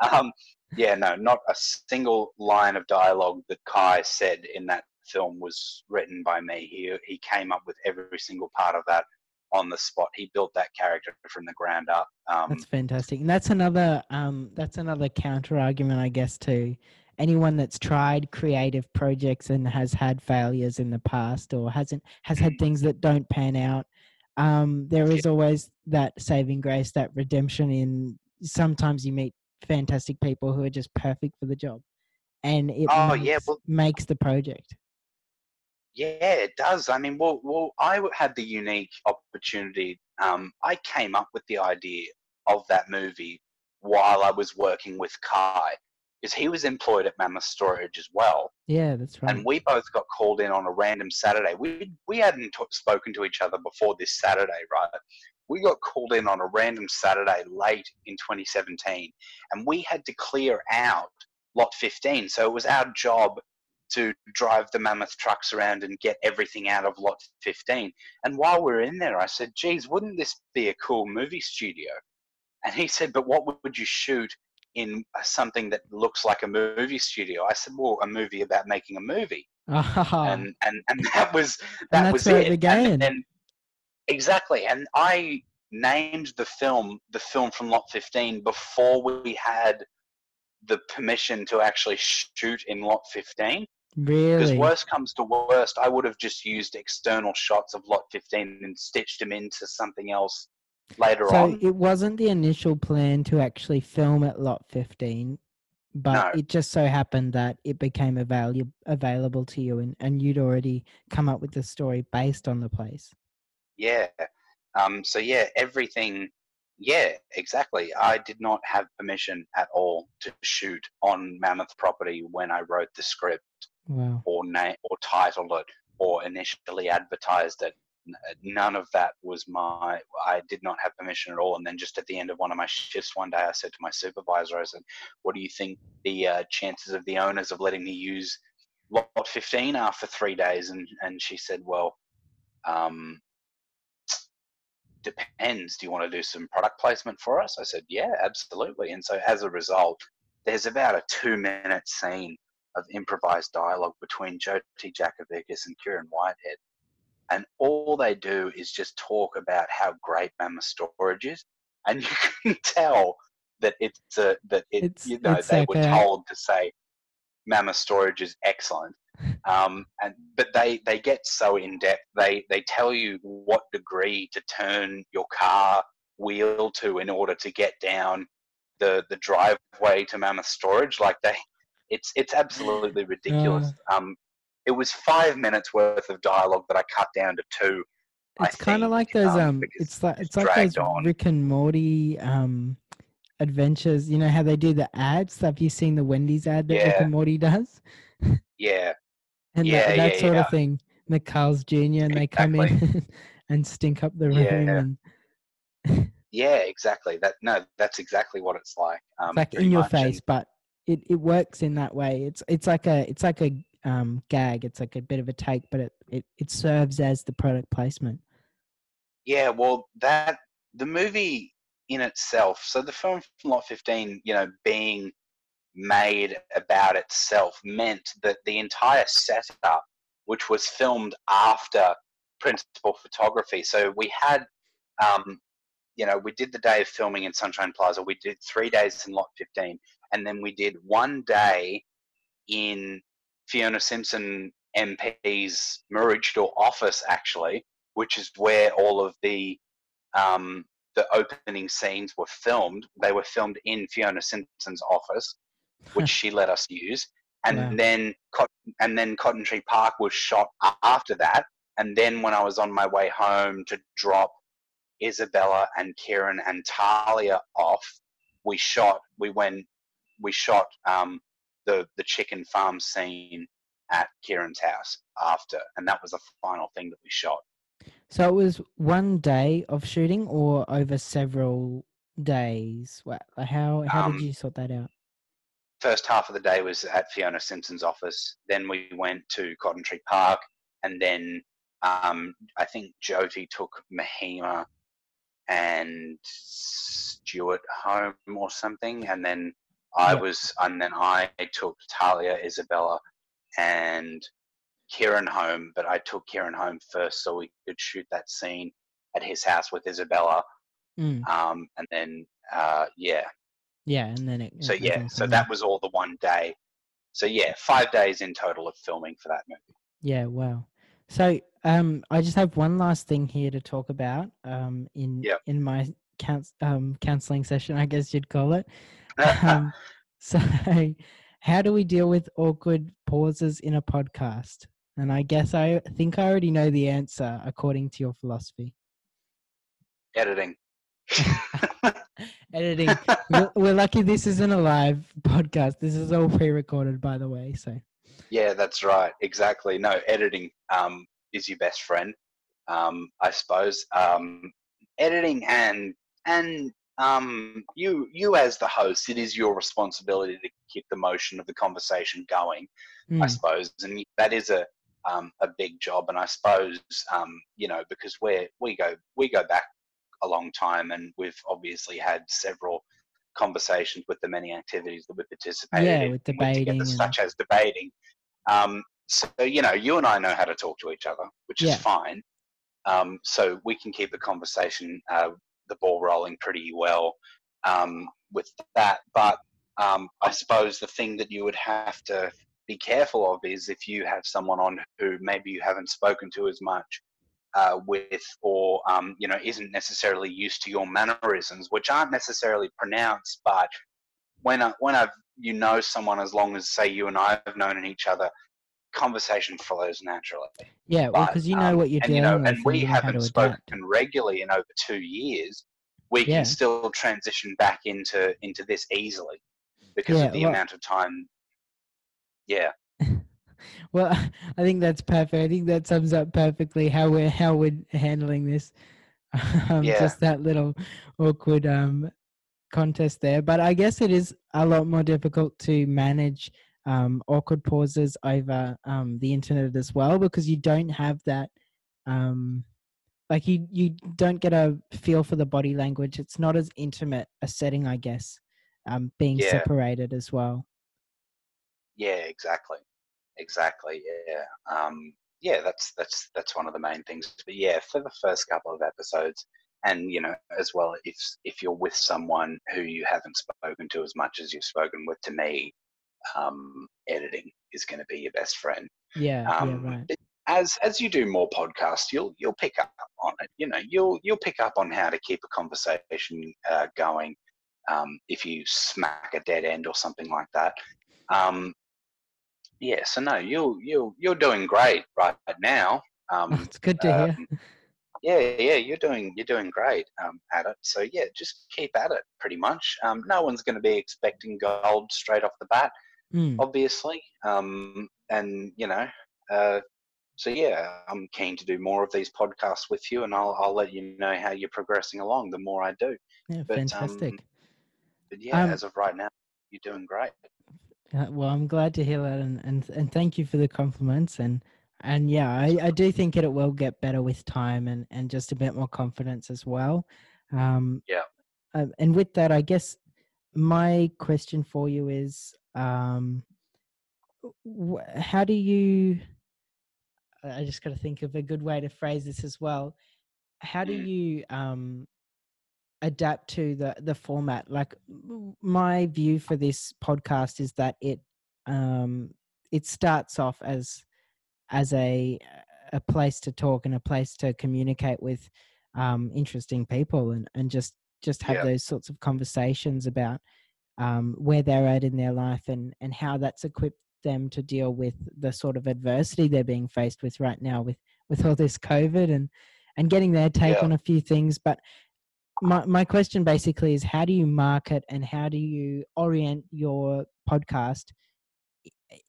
yeah, no, not a single line of dialogue that Kai said in that film was written by me. He he came up with every single part of that on the spot. He built that character from the ground up. Um, that's fantastic, and that's another um, that's another counter argument, I guess, to anyone that's tried creative projects and has had failures in the past or hasn't has had things that don't pan out. Um, there is always that saving grace, that redemption in. Sometimes you meet fantastic people who are just perfect for the job, and it oh, makes, yeah, well, makes the project. Yeah, it does. I mean, well, well, I had the unique opportunity. Um, I came up with the idea of that movie while I was working with Kai, because he was employed at Mammoth Storage as well. Yeah, that's right. And we both got called in on a random Saturday. We we hadn't t- spoken to each other before this Saturday, right? We got called in on a random Saturday late in 2017, and we had to clear out lot 15. So it was our job to drive the mammoth trucks around and get everything out of lot 15. And while we are in there, I said, geez, wouldn't this be a cool movie studio? And he said, but what would you shoot in something that looks like a movie studio? I said, well, a movie about making a movie. Oh, And, and, and that was, that that's was it. began. And, and exactly. And I named the film, the film from Lot 15 before we had the permission to actually shoot in Lot 15. Because worst comes to worst, I would have just used external shots of Lot 15 and stitched them into something else later So on. it wasn't the initial plan to actually film at Lot 15, but No. it just so happened that it became available available to you, and, and you'd already come up with the story based on the place. Yeah. Um, so yeah, everything. Yeah, exactly. I did not have permission at all to shoot on Mammoth property when I wrote the script Wow. or name or titled it or initially advertised it. None of that was my. I did not have permission at all. And then just at the end of one of my shifts one day, I said to my supervisor, I said, "What do you think the uh, chances of the owners of letting me use lot 15 are for three days?" And and she said, "Well." Um, depends. Do you want to do some product placement for us? I said, yeah, absolutely. And so as a result, there's about a two minute scene of improvised dialogue between Jyoti Jakovikas and Kieran Whitehead. And all they do is just talk about how great Mammoth Storage is. And you can tell that it's a, that it, It's- you know, it's they were told to say Mammoth Storage is excellent. Um, and but they they get so in depth. They they tell you what degree to turn your car wheel to in order to get down the the driveway to Mammoth Storage. Like they, it's it's absolutely ridiculous. Um, it was five minutes worth of dialogue that I cut down to two. It's kind of like those um, um. It's like it's it's like those on. Rick and Morty um adventures. You know how they do the ads? Have you seen the Wendy's ad that Rick and Morty does? Yeah, And Yeah, that, that yeah, sort yeah. of thing. And the Carl's Jr. and they come in and stink up the room Yeah. and yeah, exactly. That no, that's exactly what it's like. Um, it's like in your much. And- face, but it, it works in that way. It's it's like a it's like a um gag. It's like a bit of a take, but it, it, it serves as the product placement. Yeah, well, that the movie in itself. So the film Lot 15, you know, being made about itself meant that the entire setup, which was filmed after principal photography, so we had, um, you know, we did the day of filming in Sunshine Plaza. We did three days in Lot 15, and then we did one day in Fiona Simpson MP's Maroochydore office, actually, which is where all of the um, the opening scenes were filmed. They were filmed in Fiona Simpson's office, which she let us use. And Wow. then and then Cotton Tree Park was shot after that. And then when I was on my way home to drop Isabella and Kieran and Talia off, we shot. We went. We shot um, the the chicken farm scene at Kieran's house after, and that was the final thing that we shot. So it was one day of shooting or over several days. How how Um, did you sort that out? first half of the day was at Fiona Simpson's office. Then we went to Cotton Tree Park, and then um, I think Jyoti took Mahima and Stuart home or something, and then I Yep. was, and then I took Talia, Isabella, and Kieran home. But I took Kieran home first so we could shoot that scene at his house with Isabella, Mm, um, and then uh, yeah, yeah, and then it. so it yeah, so that was all the one day. So yeah, five days in total of filming for that movie. Yeah, wow. So um, I just have one last thing here to talk about um, in Yep. in my couns- um, counseling session, I guess you'd call it. Um, so how do we deal with awkward pauses in a podcast? And I guess I think I already know the answer according to your philosophy. Editing. Editing. we're, we're lucky this isn't a live podcast. This is all pre-recorded, by the way. So yeah, that's right. Exactly. No, editing um, is your best friend, um, I suppose. Um, editing and and um, you you as the host, it is your responsibility to keep the motion of the conversation going. I mm, suppose, and that is a um, a big job. And I suppose um, you know because we're we go we go back a long time, and we've obviously had several conversations with the many activities that we participated Yeah, in with together, debating and- such as debating. Um, so you know, you and I know how to talk to each other, which is fine. Um, so we can keep the conversation, uh, the ball rolling pretty well um, with that. But um, I suppose the thing that you would have to be careful of is if you have someone on who maybe you haven't spoken to as much uh, with, or um, you know, isn't necessarily used to your mannerisms, which aren't necessarily pronounced, but when I, when I've you know someone as long as say you and I have known each other, conversation flows naturally. Yeah, well, because you know um, what you're and dealing you know, and we haven't spoken adapt. regularly in over two years. We Yeah. can still transition back into into this easily because Yeah, of the well- amount of time. Yeah, Well, I think that's perfect. I think that sums up perfectly how we're how we're handling this. Um, Yeah. Just that little awkward um, contest there, but I guess it is a lot more difficult to manage um, awkward pauses over um, the internet as well because you don't have that. Um, like you, you don't get a feel for the body language. It's not as intimate a setting, I guess. Um, being Yeah. separated as well. yeah, exactly, exactly. Yeah, um, yeah. That's that's that's one of the main things. But yeah, for the first couple of episodes, and you know, as well, if if you're with someone who you haven't spoken to as much as you've spoken with to me, um, editing is going to be your best friend. Yeah, um, yeah, right. as as you do more podcasts, you'll you'll pick up on it. You know, you'll you'll pick up on how to keep a conversation uh, going. Um, if you smack a dead end or something like that. Um, yeah, so no, you're you're you're doing great right now. Um, it's good to hear. um, yeah, yeah, you're doing you're doing great um, at it. So yeah, just keep at it. Pretty much. Um, no one's going to be expecting gold straight off the bat Mm. obviously. Um, and you know, uh, so yeah, I'm keen to do more of these podcasts with you, and I'll I'll let you know how you're progressing along. The more I do, Yeah, but, fantastic. um, but yeah, Um, as of right now, you're doing great. Uh, well, I'm glad to hear that, and, and and thank you for the compliments. And and yeah, I, I do think it will get better with time and and just a bit more confidence as well. Um, Yeah. uh, and with that, I guess my question for you is, um, wh- how do you? I just got to think of a good way to phrase this as well. How do you um, adapt to the the format like my view for this podcast is that it um it starts off as as a a place to talk and a place to communicate with um interesting people and and just just have Yeah. those sorts of conversations about um where they're at in their life and and how that's equipped them to deal with the sort of adversity they're being faced with right now with with all this covid and and getting their take Yeah. on a few things but my my question basically is how do you market and how do you orient your podcast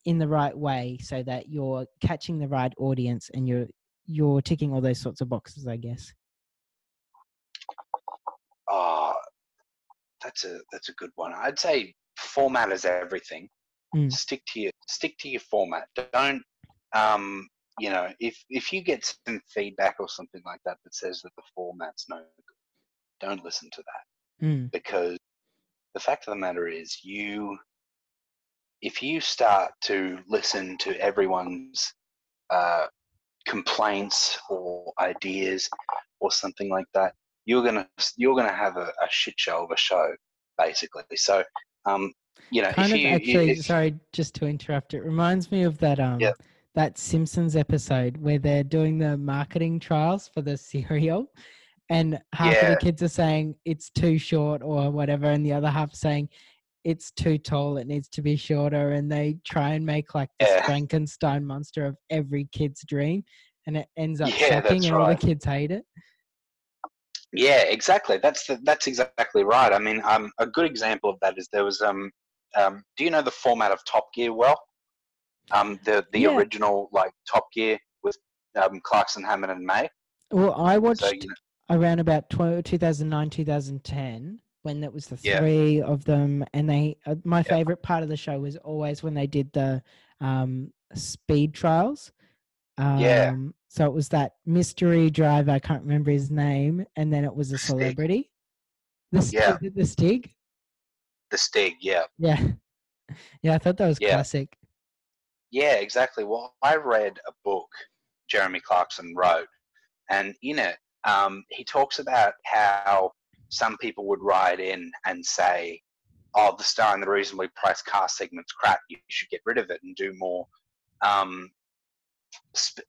in the right way so that you're catching the right audience and you're you're ticking all those sorts of boxes i guess Oh, that's a that's a good one. I'd say format is everything. Mm. Stick to your stick to your format. Don't um you know if if you get some feedback or something like that that says that the format's no good, don't listen to that. mm, because the fact of the matter is you if you start to listen to everyone's uh, complaints or ideas or something like that you're gonna you're gonna have a, a shit show of a show basically so um you know kind of you actually if, sorry just to interrupt it reminds me of that um Yep. that simpsons episode where they're doing the marketing trials for the cereal and half of the kids are saying it's too short or whatever and the other half saying it's too tall it needs to be shorter and they try and make like this Yeah. frankenstein monster of every kid's dream and it ends up Yeah, and all the kids hate it Yeah, exactly. That's the, that's exactly right. I mean, um, a good example of that is there was um, um, do you know the format of Top Gear well? Um, the the Yeah. original like Top Gear with um, Clarkson, Hammond, and May. well i watched So you know, around about tw- 2009 2010 when that was the Yeah. three of them and they uh, my Yeah. favorite part of the show was always when they did the um speed trials Um, Yeah. So it was that mystery driver. I can't remember his name, and then it was a Stig. celebrity. The St- Yeah. the Stig. The Stig, yeah. Yeah. Yeah, I thought that was Yeah. classic. Yeah, exactly. Well, I read a book Jeremy Clarkson wrote, and in it, um, he talks about how some people would write in and say, "Oh, the star and the reasonably priced car segment's crap. You should get rid of it and do more um,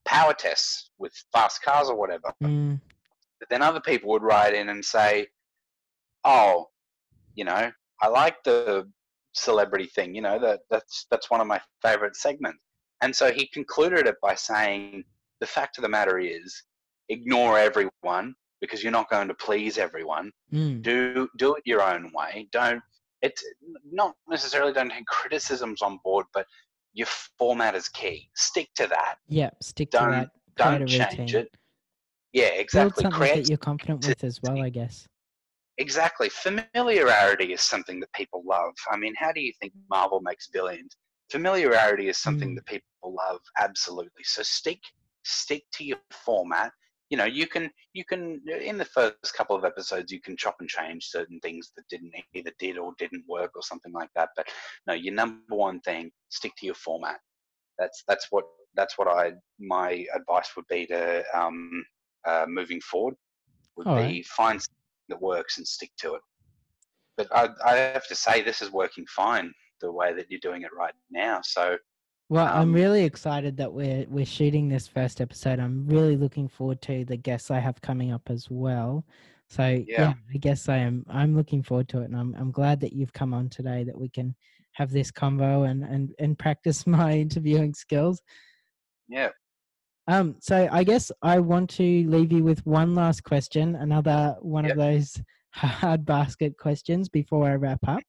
power tests with fast cars or whatever." Mm, But then other people would write in and say, "Oh, you know, I like the celebrity thing. You know, that that's that's one of my favorite segments." And so he concluded it by saying, "The fact of the matter is, ignore everyone because you're not going to please everyone. mm, Do do it your own way. Don't it's not necessarily don't take criticisms on board, but your format is key. Stick to that. Yeah, Stick Don't- to that. create Don't change it. Yeah, Build exactly. something Create that you're confident with as well, I guess. Exactly. Familiarity is something that people love. I mean, how do you think Marvel makes billions? Familiarity is something Mm. that people love absolutely. So stick stick to your format. You know, you can you can in the first couple of episodes you can chop and change certain things that didn't either did or didn't work or something like that. But no, your number one thing, stick to your format. That's that's what that's what I my advice would be to um, uh, moving forward would All be right. find something that works and stick to it. But I, I have to say, this is working fine the way that you're doing it right now. So Well, I'm Um, really excited that we're we're shooting this first episode. I'm really looking forward to the guests I have coming up as well. So yeah, Yeah. I guess I am. I'm looking forward to it, and I'm I'm glad that you've come on today that we can have this convo and and and practice my interviewing skills. yeah, Um, so I guess I want to leave you with one last question, another one Yep. of those hard basket questions before I wrap up.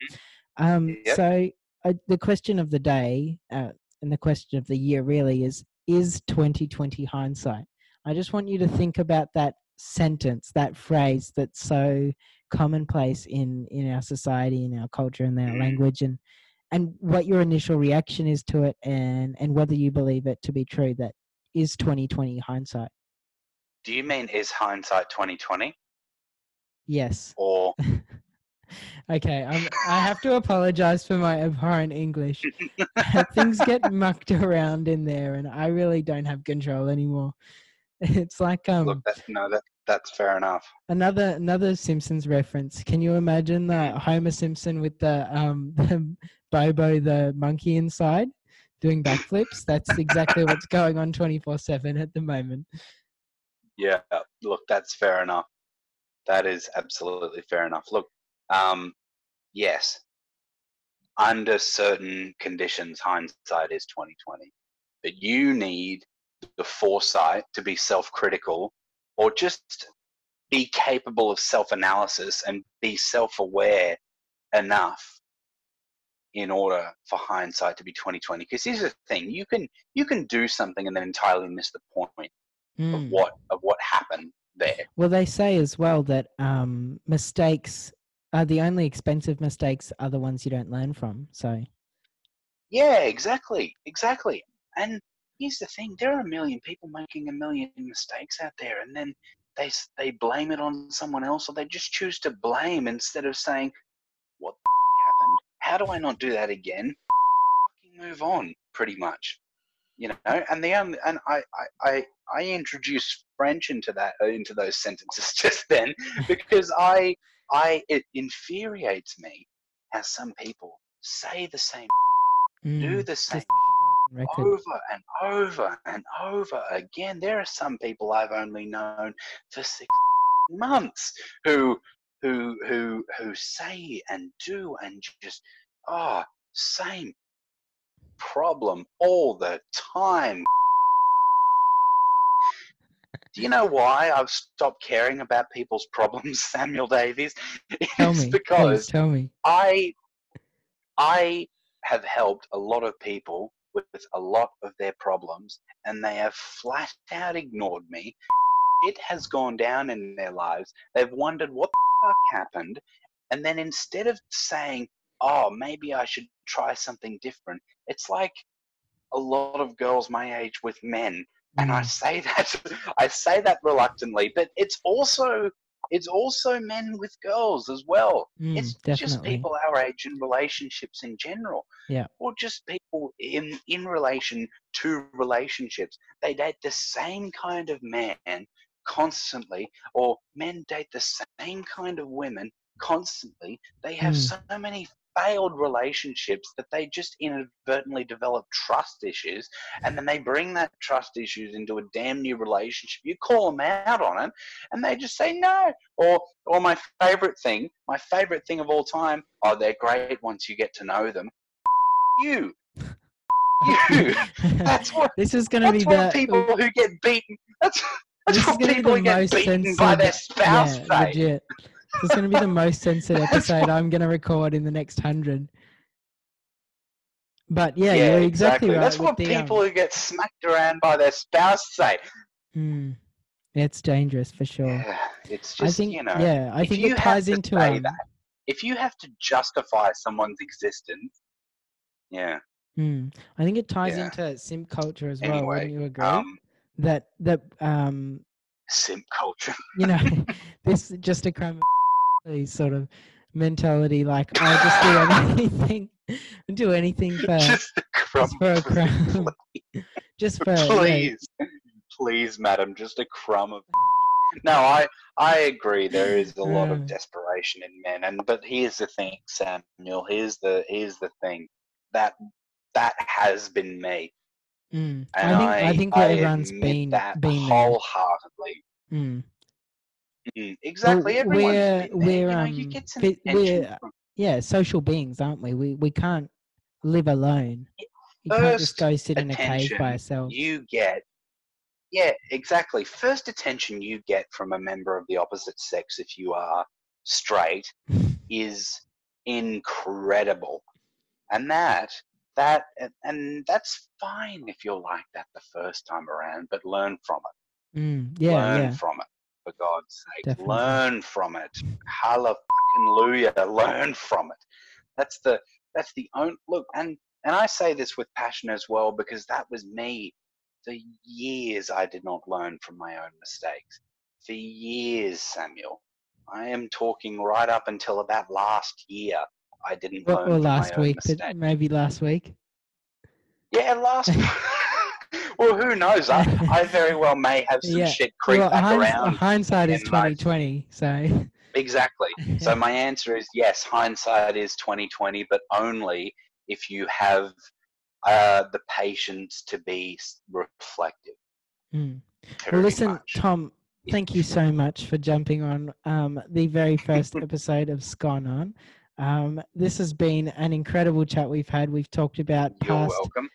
Um, Yep. so uh, the question of the day uh, and the question of the year really is: Is 2020 hindsight? I just want you to think about that sentence, that phrase that's so commonplace in in our society, in our culture, in our Mhm. language, and and what your initial reaction is to it, and and whether you believe it to be true that is 2020 hindsight. do you mean is hindsight 2020 Yes. or Okay, I'm, I have to apologize for my abhorrent English. Things get mucked around in there, and I really don't have control anymore. It's like um look? That, no, that that's fair enough. another another Simpsons reference. Can you imagine the Homer Simpson with the um the Bobo the monkey inside doing backflips? That's exactly what's going on twenty four seven at the moment. Yeah, look, that's fair enough. That is absolutely fair enough. Look, um, yes, under certain conditions, hindsight is 2020. But you need the foresight to be self-critical or just be capable of self-analysis and be self-aware enough in order for hindsight to be 2020 because here's the thing you can you can do something and then entirely miss the point of Mm. what of what happened there. Well, they say as well that um, mistakes are the only expensive mistakes are the ones you don't learn from. So, Yeah, exactly, exactly. And here's the thing: there are a million people making a million mistakes out there, and then they they blame it on someone else, or they just choose to blame instead of saying, "What happened? How do I not do that again?" Move on, pretty much. You know, and the only and I I I, I introduced French into that uh, into those sentences just then because I I it infuriates me how some people say the same do mm, the same just like a broken record. over and over and over again. There are some people I've only known for six months who who who who say and do and just ah same problem all the time. Do you know why I've stopped caring about people's problems, Samuel Davies? Tell it's me, because please tell me. I I have helped a lot of people with a lot of their problems and they have flat out ignored me. It has gone down in their lives. They've wondered what the fuck happened. And then instead of saying, oh, maybe I should try something different, it's like a lot of girls my age with men. And I Mm. say that I say that reluctantly, but it's also it's also men with girls as well. Mm, it's just people our age in relationships in general. Yeah. Or just people in in relation to relationships. They date the same kind of man constantly, or men date the same kind of women constantly. They have Mm. so many failed relationships that they just inadvertently develop trust issues and then they bring that trust issues into a damn new relationship. You call them out on it, and they just say no. Or, or my favorite thing, my favorite thing of all time. Oh, they're great once you get to know them. You, you. That's what. this is going to be the people who get beaten. That's that's this what people who get beaten by their spouse yeah. This is going to be the most censored episode I'm going to record in the next hundred. But yeah, you're exactly, right. That's what the, um, people who get smacked around by their spouse say. mm, it's dangerous for sure. Yeah, it's just I think, you know. yeah, I think it ties into say um, that, if you have to justify someone's existence, yeah. mm, I think it ties Yeah. into simp culture as well. Anyway, Wouldn't you agree? Um, that that um, simp culture. you know, this just a crime. of sort of mentality. Like I'll just do anything, do anything for just a crumb. just for a crumb, just for yeah, please, please, madam, just a crumb of. No, I I agree. There is a lot Uh. of desperation in men, and but here's the thing, Samuel. Here's the here's the thing that that has been me, Mm. and I think I, think I everyone's admit been that been wholeheartedly. Mm. Mm, exactly. Well, Everyone's we're- we're, you, know, you um, get some attention we're- from Yeah, social beings, aren't we? We we can't live alone. You can't just go sit in a cave by yourself. you get yeah exactly first attention you get from a member of the opposite sex if you are straight is incredible and that that and- and that's fine if you're like that the first time around but learn from it Mm, yeah, learn yeah. from it for god's sake. Definitely. learn from it. Hallelujah. Learn from it. That's the that's the only look and and i say this with passion as well because that was me. For years i did not learn from my own mistakes. For years samuel. I am talking right up until about last year i didn't Or, learn from last my own week, maybe last week. yeah last well who knows I, I very well may have some Yeah, shit creep well, back hinds- around hindsight is twenty twenty. So Exactly. So my answer is yes. Hindsight is twenty twenty, but only if you have uh, the patience to be reflective. Mm. Well, listen, much. Tom. Thank you so much for jumping on um, the very first episode of Skanan. Um, this has been an incredible chat we've had. We've talked about You're past welcome.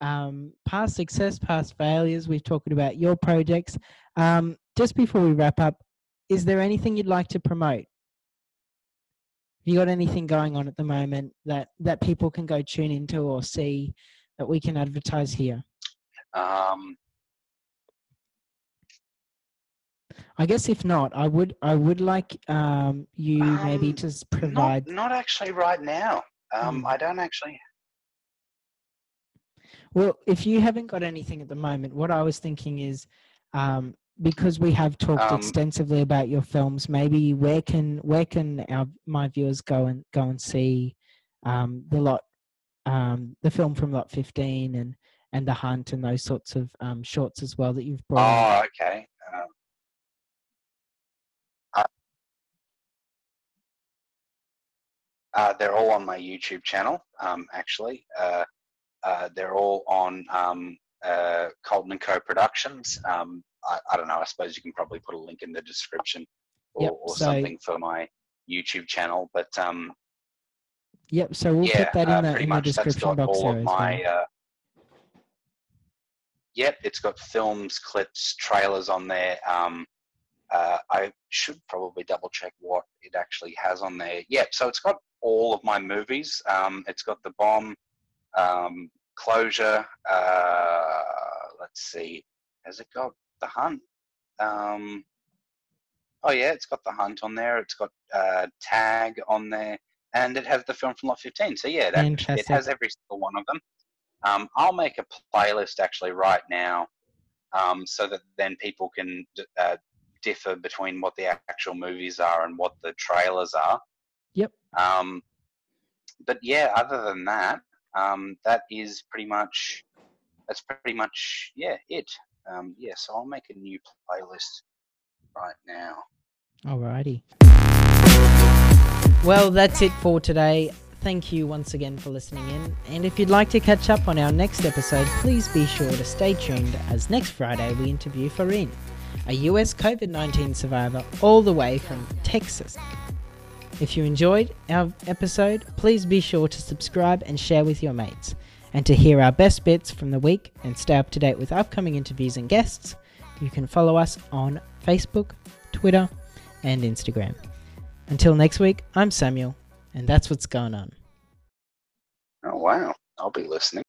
Um, past success, past failures. We've talked about your projects. Um, just before we wrap up, is there anything you'd like to promote? Have you got anything going on at the moment that that people can go tune into or see that we can advertise here? Um, I guess if not, I would I would like um, you maybe Um, to s- not, provide. not actually right now. Um, Hmm. I don't actually. Well, if you haven't got anything at the moment, what I was thinking is, um, because we have talked Um, extensively about your films, maybe where can where can our my viewers go and go and see um, the lot, um, the film from Lot Fifteen and and the Hunt and those sorts of um, shorts as well that you've brought. in? Oh, okay. Um, uh, they're all on my YouTube channel. Um, actually, uh, uh, they're all on um, uh, Coultan and Co. Productions. Um, I, I don't know. I suppose you can probably put a link in the description or, Yep, or so- something for my YouTube channel. But um, Yep. So we'll yeah, put that uh, in the pretty in the description got box all there of as my. well. Uh, yep, it's got films, clips, trailers on there. Um, uh, I should probably double check what it actually has on there. Yeah, so it's got all of my movies. Um, it's got The Bomb, um, Closure. Uh, let's see, has it got The Hunt? Um, oh yeah, it's got The Hunt on there. It's got uh, Tag on there, and it has the film from Lot 15. So yeah, that, it has every single one of them. Um, I'll make a playlist actually right now um, so that then people can uh, differ between what the actual movies are and what the trailers are. Yep. Um, but yeah, other than that, um, that is pretty much that's pretty much yeah it. Um, yeah, so I'll make a new playlist right now. Alrighty. Well, that's it for today. Thank you once again for listening in. And if you'd like to catch up on our next episode, please be sure to stay tuned as next Friday we interview Farin, a US COVID 19 survivor all the way from Texas. If you enjoyed our episode, please be sure to subscribe and share with your mates. And to hear our best bits from the week and stay up to date with upcoming interviews and guests, you can follow us on Facebook, Twitter, and Instagram. Until next week, I'm Samuel, and that's what's going on. Oh, wow. I'll be listening.